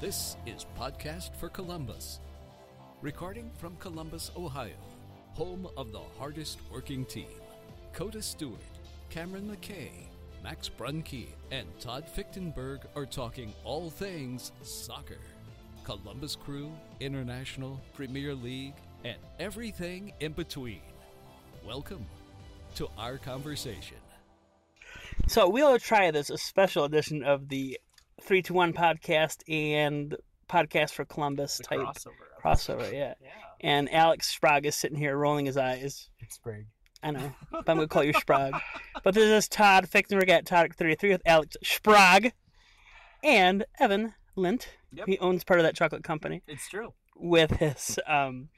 This is Podcast for Columbus. Recording from Columbus, Ohio, home of the hardest working team. Dakota Stewart, Cameron McKay, Max Brunke, and Todd Fichtenberg are talking all things soccer. Columbus Crew, International, Premier League, and everything in between. Welcome to our conversation. So we'll try this a special edition of the three two one podcast and podcast for Columbus type crossover. crossover. Yeah. Yeah. And Alex Sprague is sitting here rolling his eyes. Sprague. I know, but I'm gonna call you Sprague. but this is Todd Fichtenberg at Todd thirty three with Alex Sprague and Evan Lint. Yep. He owns part of that chocolate company It's true. with his um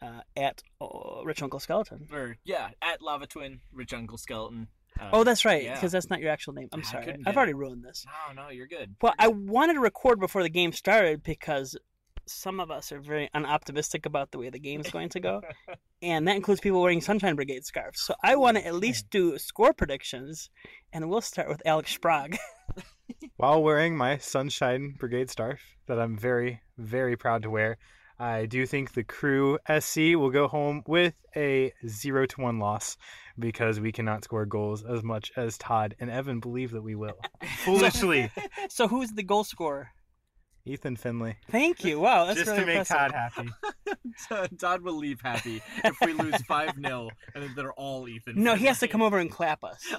uh, at uh, Rich Uncle Skeleton. Or yeah, at Lava Twin, Rich Uncle Skeleton. Uh, Oh, that's right, yeah. because that's not your actual name. I'm I sorry, I've already it. ruined this. No, no, you're good. Well, I wanted to record before the game started because some of us are very unoptimistic about the way the game's going to go, and that includes people wearing Sunshine Brigade scarves. So I want to at least do score predictions, and we'll start with Alex Sprague. While wearing my Sunshine Brigade scarf that I'm very, very proud to wear, I do think the crew SC will go home with a zero to one loss because we cannot score goals as much as Todd and Evan believe that we will. Foolishly, so who's the goal scorer? Ethan Finlay. Thank you. Wow, that's Just really to make impressive. Todd happy. Todd will leave happy if we lose 5 0 and they're all Ethan. No, he has to come over and clap us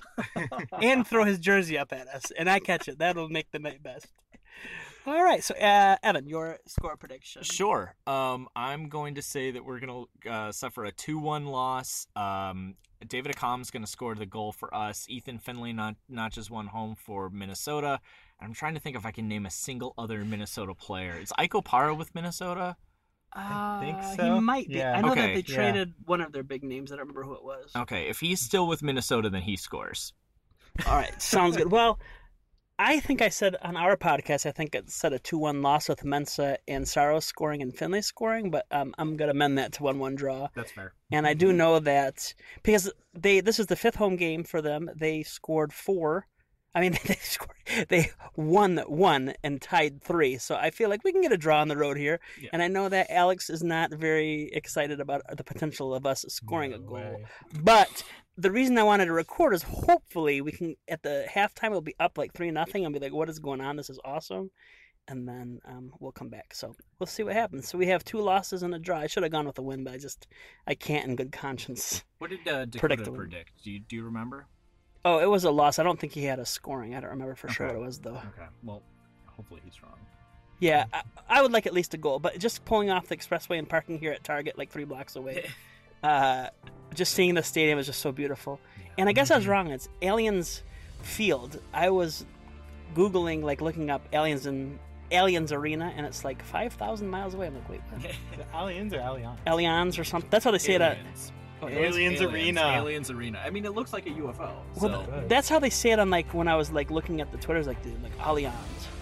and throw his jersey up at us, and I catch it. That'll make the night best. All right, so uh, Evan, your score prediction. Sure. Um, I'm going to say that we're going to uh, suffer a 2 1 loss. Um, David Accam's going to score the goal for us. Ethan Finlay not not just one home for Minnesota. I'm trying to think if I can name a single other Minnesota player. Is Ike Opara with Minnesota? I think uh, so. He might be. Yeah. I know that Okay. they Yeah. traded one of their big names. I don't remember who it was. Okay, if he's still with Minnesota, then he scores. All right, sounds good. Well, I think I said on our podcast, I think it said a 2 1 loss with Mensah and Saros scoring and Finlay scoring, but um, I'm going to amend that to 1 1 draw. That's fair. And I do know that because they this is the fifth home game for them, they scored four. I mean, they scored, they won one and tied three. So I feel like we can get a draw on the road here. Yeah. And I know that Alex is not very excited about the potential of us scoring a goal. way. But the reason I wanted to record is hopefully we can at the halftime we'll be up like three nothing and be like, what is going on? This is awesome. And then um, we'll come back. So we'll see what happens. So we have two losses and a draw. I should have gone with a win, but I just I can't in good conscience. What did uh, Dakota Predict predict? Do you, do you remember? Oh, it was a loss. I don't think he had a scoring. I don't remember for sure what it was though. Okay, well, hopefully he's wrong. Yeah, I, I would like at least a goal, but just pulling off the expressway and parking here at Target, like three blocks away, uh, just seeing the stadium is just so beautiful. And I guess I was wrong. It's Aliens Field. I was googling, like looking up Aliens and Aliens Arena, and it's like five thousand miles away. I'm like, wait, what? Aliens or Allianz? Aliens or something? That's how they say it. At, Aliens. Oh, Aliens Arena. Aliens Arena. I mean, it looks like a UFO. well, So. Good. that's how they say it on like when I was like looking at the Twitters, like dude, like Allianz.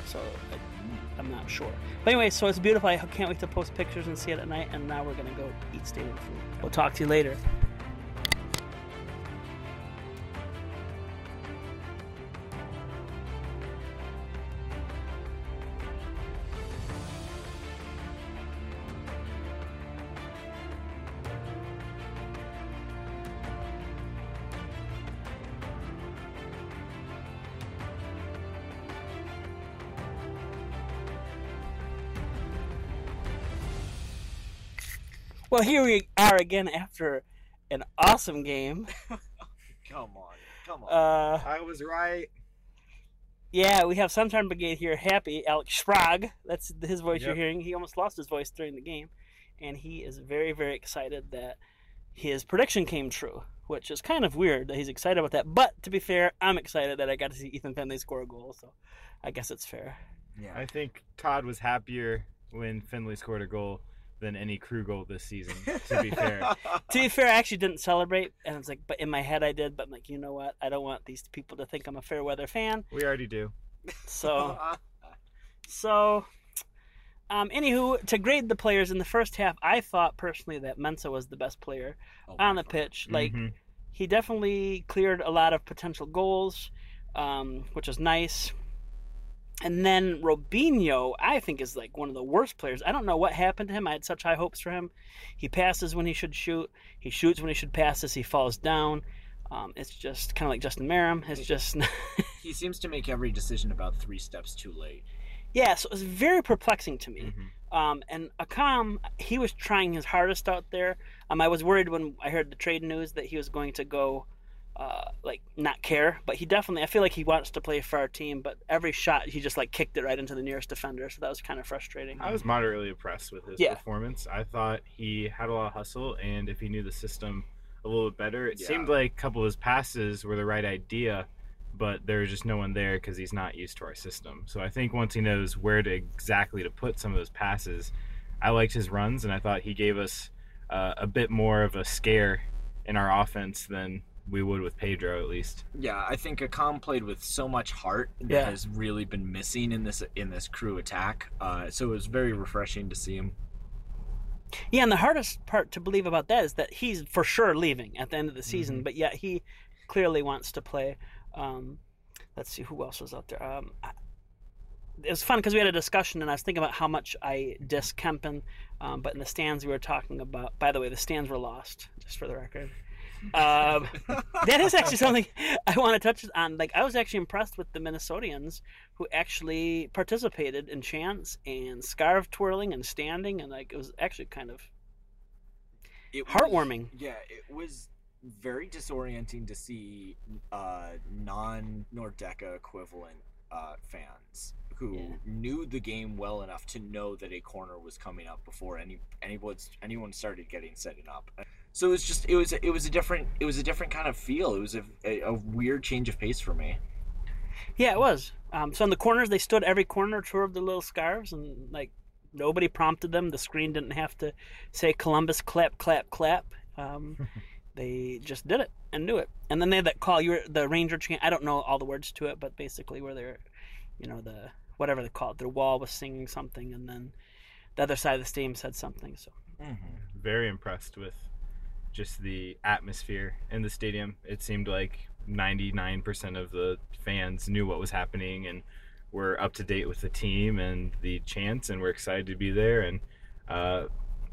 So I, I'm not sure. But anyway, so it's beautiful. I can't wait to post pictures and see it at night. And now we're gonna go eat stadium food. We'll talk to you later. Well, here we are again after an awesome game. Come on, come on. Uh, I was right. yeah, we have Sunshine Brigade here. Happy Alex Sprague. That's his voice you're hearing. He almost lost his voice during the game, and he is very, very excited that his prediction came true. Which is kind of weird that he's excited about that. But to be fair, I'm excited that I got to see Ethan Finlay score a goal. So I guess it's fair. yeah. I think Todd was happier when Finlay scored a goal than any crew goal this season. To be fair, to be fair, I actually didn't celebrate, and it's like, but in my head I did. But I'm like, you know what? I don't want these people to think I'm a fair weather fan. we already do. So, so, um, anywho, to grade the players in the first half, I thought personally that Mensah was the best player Oh, on the pitch. Like Mhm. he definitely cleared a lot of potential goals, um, which was nice. And then Robinho, I think, is like one of the worst players. I don't know what happened to him. I had such high hopes for him. He passes when he should shoot. He shoots when he should passes. He falls down. Um, it's just kind of like Justin Meram. It's just He seems to make every decision about three steps too late. yeah. So it was very perplexing to me. Mm-hmm. Um, and Accam, he was trying his hardest out there. Um, I was worried when I heard the trade news that he was going to go, uh, like not care. But he definitely, I feel like he wants to play for our team. But every shot, he just like kicked it right into the nearest defender. So that was kind of frustrating. I was moderately impressed with his Yeah. performance. I thought he had a lot of hustle, and if he knew the system a little bit better, it Yeah. seemed like a couple of his passes were the right idea, but there was just no one there because he's not used to our system. So I think once he knows where to exactly to put some of those passes, I liked his runs, and I thought he gave us uh, a bit more of a scare in our offense than we would with Pedro, at least. Yeah, I think Accam played with so much heart that Yeah. has really been missing in this in this crew attack. Uh, so it was very refreshing to see him. Yeah, and the hardest part to believe about that is that he's for sure leaving at the end of the season, Mm-hmm. but yet he clearly wants to play. Um, let's see who else was out there. Um, I- it was fun because we had a discussion, and I was thinking about how much I diss Kempin, um, but in the stands we were talking about. By the way, the stands were lost, just for the record. Um, that is actually something I want to touch on. Like, I was actually impressed with the Minnesotians who actually participated in chants and scarf twirling and standing, and like it was actually kind of It was- heartwarming. Yeah, it was very disorienting to see uh, non Nordecke equivalent uh, fans who Yeah. knew the game well enough to know that a corner was coming up before any anyone anyone started getting setting up. So it was just it was it was a different it was a different kind of feel. It was a, a, a weird change of pace for me. Yeah, it was. Um, so in the corners, they stood every corner, twirled their little scarves, and like nobody prompted them. The screen didn't have to say Columbus clap, clap, clap. Um, they just did it and knew it. And then they had that call. You were the Ranger chant. I don't know all the words to it, but basically where they're, you know, the whatever they call it, their wall was singing something, and then the other side of the stadium said something. So very impressed with just the atmosphere in the stadium. It seemed like 99% of the fans knew what was happening and were up to date with the team and the chants and we're excited to be there. And uh,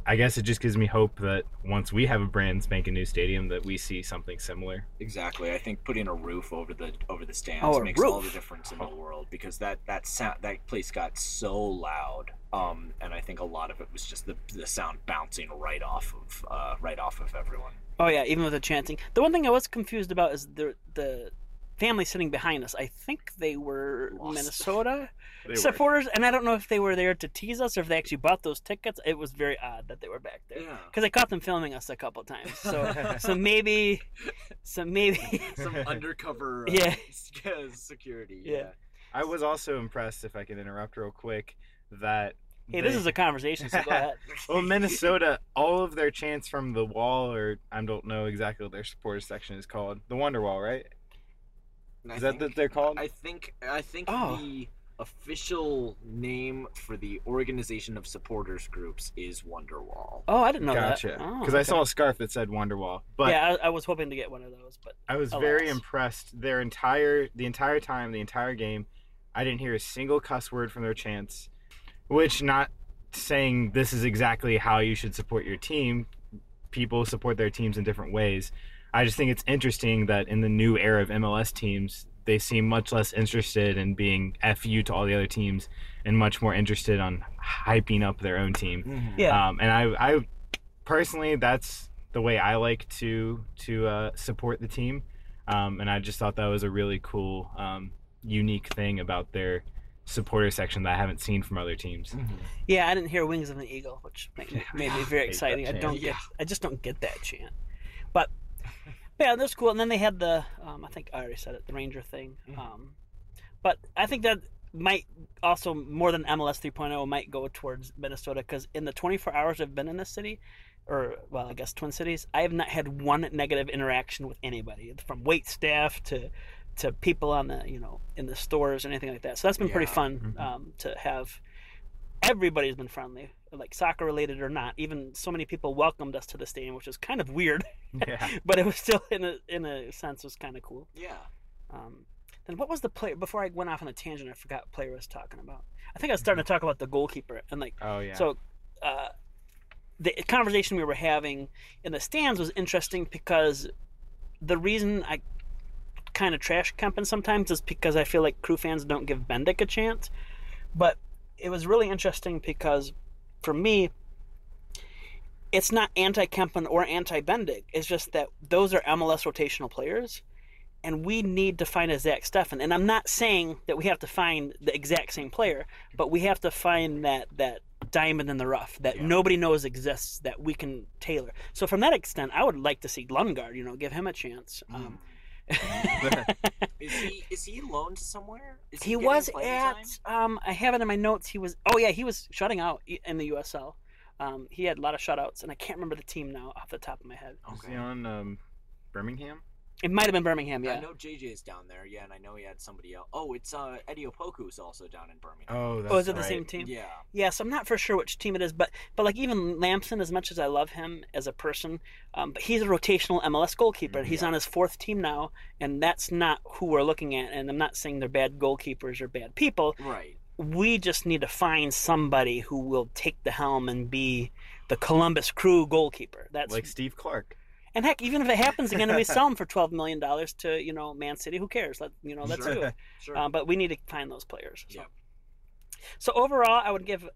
I guess it just gives me hope that once we have a brand spanking new stadium, that we see something similar. Exactly. I think putting a roof over the over the stands Oh, a makes all the difference in the world because that that sound that place got so loud. Um, and I think a lot of it was just the the sound bouncing right off of uh, right off of everyone. Oh yeah, even with the chanting. The one thing I was confused about is the the family sitting behind us. I think they were Lost. Minnesota They were. supporters, and I don't know if they were there to tease us or if they actually bought those tickets. It was very odd that they were back there Yeah. because I caught them filming us a couple times. So so maybe so maybe Some undercover uh, Yeah. security. Yeah. Yeah. I was also impressed, if I can interrupt real quick, that. hey, this is a conversation. So go ahead. Well, Minnesota, all of their chants from the wall, or I don't know exactly what their supporter section is called. The Wonder Wall, right? And I Is that think- what they're called? I think I think Oh. the official name for the organization of supporters groups is Wonderwall. Oh, I didn't know gotcha. that. Oh, Because I saw a scarf that said Wonderwall. But yeah, I, I was hoping to get one of those, but I was very impressed. Their entire, the entire time, the entire game, I didn't hear a single cuss word from their chants. Which, not saying this is exactly how you should support your team. People support their teams in different ways. I just think it's interesting that in the new era of MLS teams, they seem much less interested in being fu to all the other teams, and much more interested on hyping up their own team. yeah. Um, and I, I personally, that's the way I like to to uh, support the team. Um, and I just thought that was a really cool, um, unique thing about their supporter section that I haven't seen from other teams. Yeah, I didn't hear "Wings of an Eagle," which made me, made me very Hate exciting. I chant. don't get, Yeah. I just don't get that chant. But yeah, that's cool. And then they had the, um, I think I already said it, the Ranger thing. Mhm. Um, but I think that might also more than MLS 3.0 might go towards Minnesota because in the 24 hours I've been in this city, or well, I guess Twin Cities, I have not had one negative interaction with anybody, from wait staff to to people on the you know in the stores or anything like that. So that's been pretty Yeah. fun Mhm. um, to have. Everybody's been friendly, like soccer related or not. Even so many people welcomed us to the stadium, which was kind of weird, Yeah. but it was still in a in a sense was kind of cool. Yeah. Um, then what was the player before I went off on a tangent? I forgot what player I was talking about. I think I was starting to talk about the goalkeeper and like Oh yeah. so. Uh, the conversation we were having in the stands was interesting because the reason I kind of trash Kempin sometimes is because I feel like crew fans don't give Bendik a chance. But it was really interesting because for me, it's not anti Kempin or anti Bendik. It's just that those are MLS rotational players, and we need to find a Zach Steffen. And I'm not saying that we have to find the exact same player, but we have to find that that diamond in the rough that nobody knows exists that we can tailor. So from that extent, I would like to see Lundgaard. You know, give him a chance. Um, Is he is he loaned somewhere? Is he getting was playing at um I have it in my notes. He was oh yeah, he was shutting out in the USL. Um, he had a lot of shutouts, and I can't remember the team now off the top of my head. Is he on um, Birmingham? It might have been Birmingham, yeah. I yeah. know JJ's down there, yeah, and I know he had somebody else. Oh, it's uh Eddie Opoku's also down in Birmingham. Oh, that's Oh, is it the right. same team? Yeah. Yes, I'm not for sure which team it is, but but like even Lampson, as much as I love him as a person, um, but he's a rotational MLS goalkeeper. He's on his fourth team now, and that's not who we're looking at. And I'm not saying they're bad goalkeepers or bad people. Right. We just need to find somebody who will take the helm and be the Columbus Crew goalkeeper. That's Like Steve Clark. And heck, even if it happens again, and we sell them for twelve million dollars to you know Man City, who cares? Let you know, let's Sure. do it. Sure. Um, but we need to find those players. So. Yep. So overall, I would give.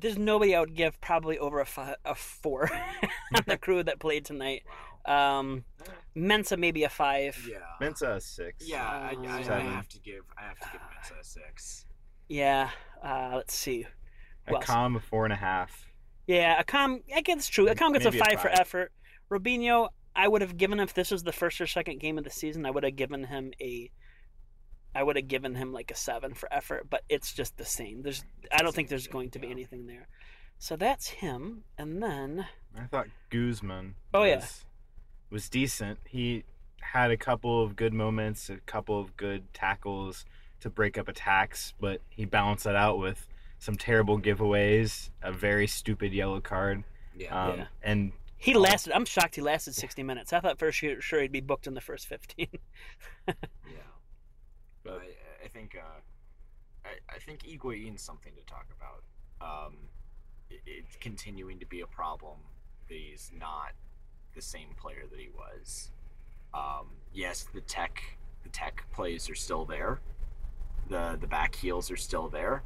There's nobody I would give probably over a, fi- a four on the crew that played tonight. wow. Um, Mensah maybe a five. Yeah. Mensah a six. Yeah, I, I, I have to give I have to give Mensah a six. Yeah. Uh, let's see. A Who else? calm a four and a half. Yeah, Accam. I guess it's true. Accam gets Maybe a a five, for effort. Robinho, I would have given if this was the first or second game of the season, I would have given him a. I would have given him like a seven for effort, but it's just the same. There's, I don't think there's going to be Yeah. anything there. So that's him, and then I thought Guzman. Oh, was, yeah. was decent. He had a couple of good moments, a couple of good tackles to break up attacks, but he balanced that out with some terrible giveaways, a very stupid yellow card, Yeah. um, Yeah. and He lasted. I'm shocked he lasted 60 minutes. I thought for sure, sure he'd be booked in the first 15. yeah. But- I, I think uh, I, I think Higuain's something to talk about. Um, it, it's continuing to be a problem that he's not the same player that he was. Um, yes, the tech the tech plays are still there. The the back heels are still there,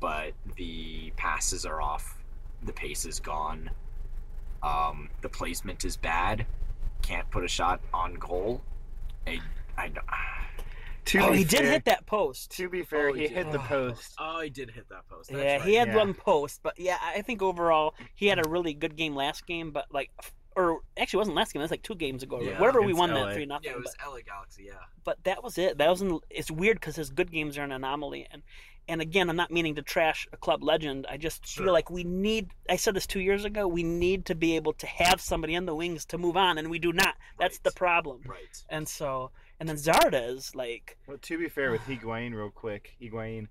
but the passes are off. The pace is gone. Um, the placement is bad. Can't put a shot on goal. I I don't- to oh, be he did hit that post. To be fair, Oh, he he hit the post. Oh, he did hit that post. That's yeah, right. he had yeah. one post, but yeah, I think overall he had a really good game last game. But like, or actually, it wasn't last game. It was like two games ago. Yeah, whatever we won LA. that three nothing. Yeah, it but, was LA Galaxy. Yeah. but that was it. That wasn't. It's weird because his good games are an anomaly. And and again, I'm not meaning to trash a club legend. I just Sure. feel like we need. I said this two years ago. We need to be able to have somebody in the wings to move on, and we do not. That's Right. the problem. Right. And so, and then Zardes, like, Well, to be fair with Higuain, real quick, Higuain,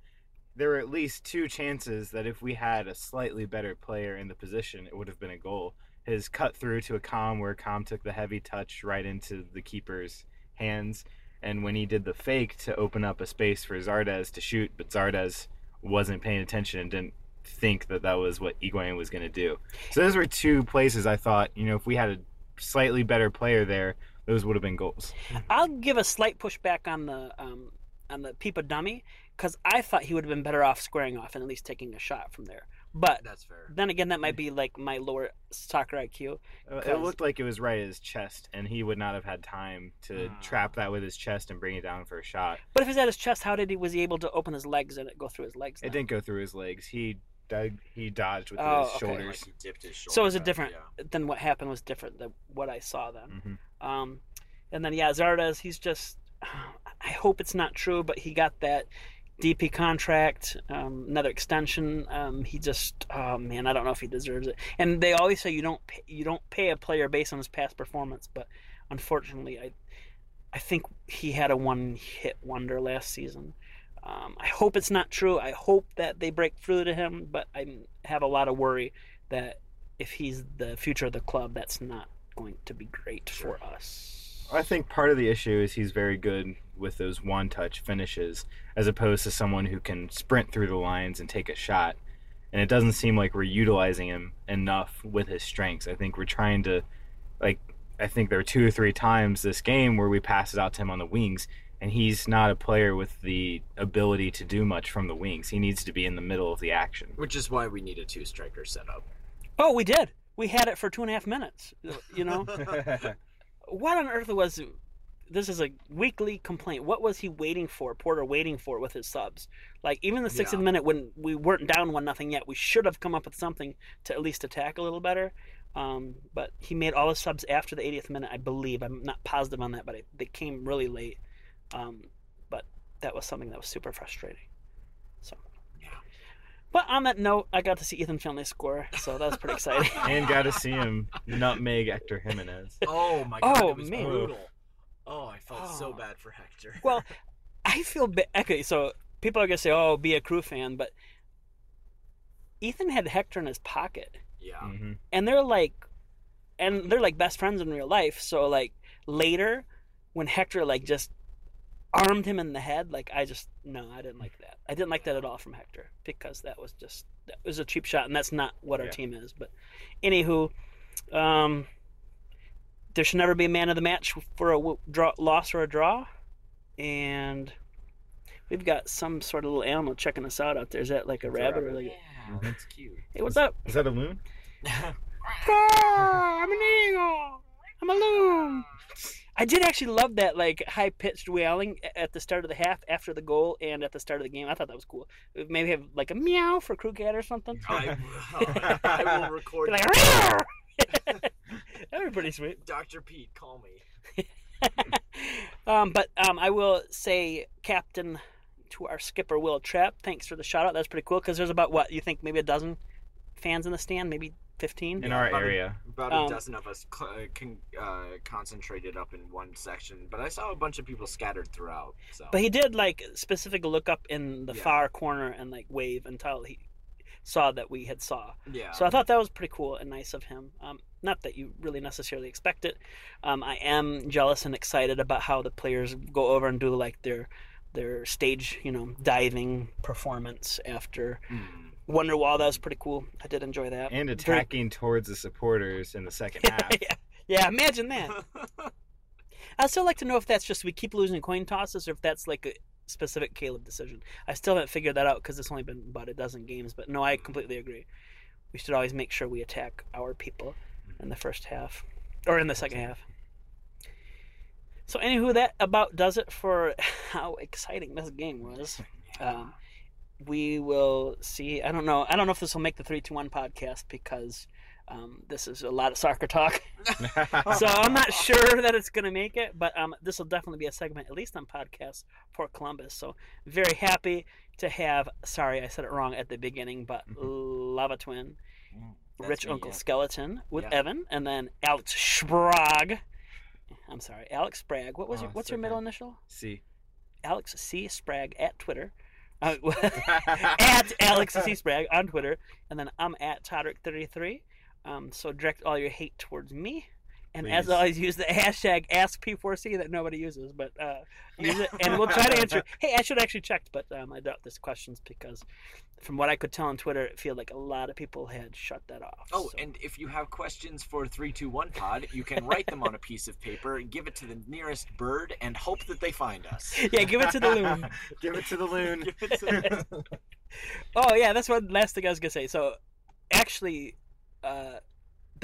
there were at least two chances that if we had a slightly better player in the position, it would have been a goal. His cut through to a Com, where Com took the heavy touch right into the keeper's hands, and when he did the fake to open up a space for Zardes to shoot, but Zardes wasn't paying attention and didn't think that that was what Higuain was going to do. So those were two places I thought, you know, if we had a slightly better player there, those would have been goals. I'll give a slight pushback on the um, on the Pipa dummy because I thought he would have been better off squaring off and at least taking a shot from there. But That's fair. then again, that might be like my lower soccer IQ. Uh, It looked like it was right at his chest, and he would not have had time to Ah. trap that with his chest and bring it down for a shot. But if it's at his chest, how did he was he able to open his legs and it go through his legs? It then? didn't go through his legs. He dug, he dodged with Oh, his okay. shoulders. Like he dipped his shoulder. So is it back, different Yeah. than what happened was different than what I saw then. Mhm. Um, and then yeah, Zardes, he's just. I hope it's not true, but he got that DP contract, um, another extension. Um, he just, oh man, I don't know if he deserves it. And they always say you don't pay, you don't pay a player based on his past performance, but unfortunately, I I think he had a one hit wonder last season. Um, I hope it's not true. I hope that they break through to him, but I have a lot of worry that if he's the future of the club, that's not going to be great for us. I think part of the issue is he's very good with those one touch finishes as opposed to someone who can sprint through the lines and take a shot. And it doesn't seem like we're utilizing him enough with his strengths. I think we're trying to like I think there are two or three times this game where we pass it out to him on the wings and he's not a player with the ability to do much from the wings. He needs to be in the middle of the action. Which is why we need a two striker setup. Oh, we did. We had it for two and a half minutes. You know, what on earth was? This is a weekly complaint. What was he waiting for? Porter waiting for with his subs? Like even the 60th Yeah. minute when we weren't down one nothing yet, we should have come up with something to at least attack a little better. Um, but he made all his subs after the 80th minute, I believe. I'm not positive on that, but it, they came really late. Um, but that was something that was super frustrating. So. Yeah. But on that note, I got to see Ethan Finlay score, so that was pretty exciting. and got to see him nutmeg Hector Jimenez. Oh my god, Oh, it was man. brutal. Oh, I felt so Oh. bad for Hector. Well, I feel ba- okay. So people are gonna say, "Oh, be a crew fan," but Ethan had Hector in his pocket, yeah. hmm and they're like, and they're like best friends in real life. So like later, when Hector like just armed him in the head, like I just no, I didn't like that. I didn't like that at all from Hector because that was just that was a cheap shot, and that's not what our Yeah. team is. But anywho, um, there should never be a man of the match for a draw, loss or a draw, and we've got some sort of little animal checking us out out there. Is that like a It's a rabbit, or like? Yeah, that's cute. Hey, what's up? Is that a loon? I'm an eagle. I'm a loon. I did actually love that like high pitched wailing at the start of the half after the goal and at the start of the game. I thought that was cool. Maybe have like a meow for crew cat or something. I, I will record like, that. Pretty sweet. Dr. Pete, call me. um, but um, I will say, Captain, to our skipper Wil Trapp, thanks for the shout out. That's pretty cool because there's about what you think maybe a dozen fans in the stand, maybe fifteen. In our about a- area. About Um, a dozen of us cl- uh, con- uh, concentrated up in one section, but I saw a bunch of people scattered throughout. So But he did like specific look up in the Yeah. far corner and like wave until he saw that we had saw. yeah, So I thought that was pretty cool and nice of him. Um, not that you really necessarily expect it. Um, I am jealous and excited about how the players go over and do like their their stage, you know, diving performance after Mm. Wonderwall. That was pretty cool. I did enjoy that. And Very- attacking towards the supporters in the second half. yeah, yeah, imagine that. I'd still like to know if that's just we keep losing coin tosses or if that's like a specific Caleb decision. I still haven't figured that out because it's only been about a dozen games. But no, I completely agree. We should always make sure we attack our people in the first half or in the second half. So, anywho, that about does it for how exciting this game was. Um, we will see. I don't know. I don't know if this will make the three two one podcast because um, this is a lot of soccer talk. so I'm not sure that it's going to make it, but um, this will definitely be a segment, at least on podcast for Columbus. So very happy to have. Sorry, I said it wrong at the beginning, but Lava Twin, That's Rich me, Uncle yeah. Skeleton with Yeah. Evan, and then Alex Sprague. I'm sorry, Alex Sprague. What was Oh, your What's it's your middle okay. initial? C. Alex C Sprague at Twitter. Uh, at Alex C on Twitter, and then I'm at Todrick33. Um, so direct all your hate towards me, and as always, use the hashtag AskP4C that nobody uses, but uh, use it, and we'll try to answer. Hey, I should actually checked, but um, I doubt there's questions because, from what I could tell on Twitter, it feel like a lot of people had shut that off. Oh, so- and if you have questions for 321 Pod, you can write them on a piece of paper, and give it to the nearest bird, and hope that they find us. yeah, give it to the loon. Give it to the loon. Give it to Oh yeah, that's what last thing I was gonna say. So actually, uh,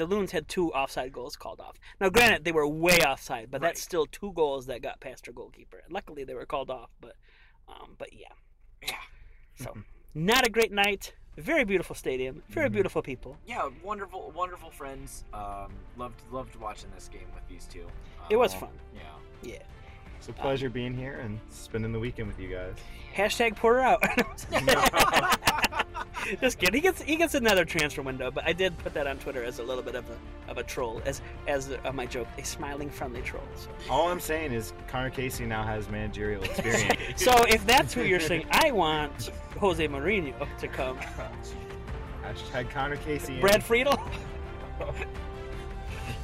the Loons had two offside goals called off. Now, granted, they were way offside, but that's still two goals that got past our goalkeeper. Luckily, they were called off, but um, but yeah. Yeah. So not a great night. Very beautiful stadium. Very Mm-hmm. Mhm. beautiful people. Yeah, wonderful, wonderful friends. Um, loved, loved watching this game with these two. It was Um, fun. Yeah. Yeah. It's a pleasure being here and spending the weekend with you guys. Hashtag Porter out. Just kidding. He gets he gets another transfer window, but I did put that on Twitter as a little bit of a of a troll, as as uh, my joke, a smiling friendly troll. So. All I'm saying is Connor Casey now has managerial experience. So if that's who you're saying, I want Jose Mourinho to come. Hashtag Connor Casey. in. Brad Friedel. All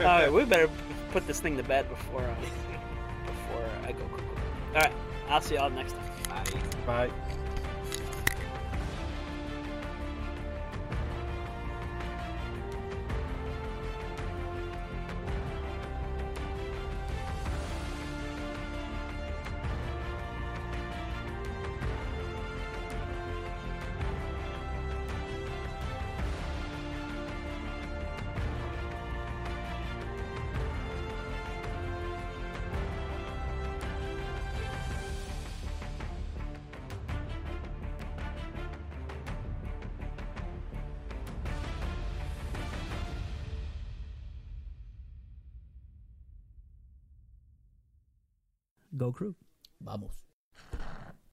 right, we better put this thing to bed before uh, before I go. All right, I'll see y'all next time. Bye. Bye. Go crew. Vamos.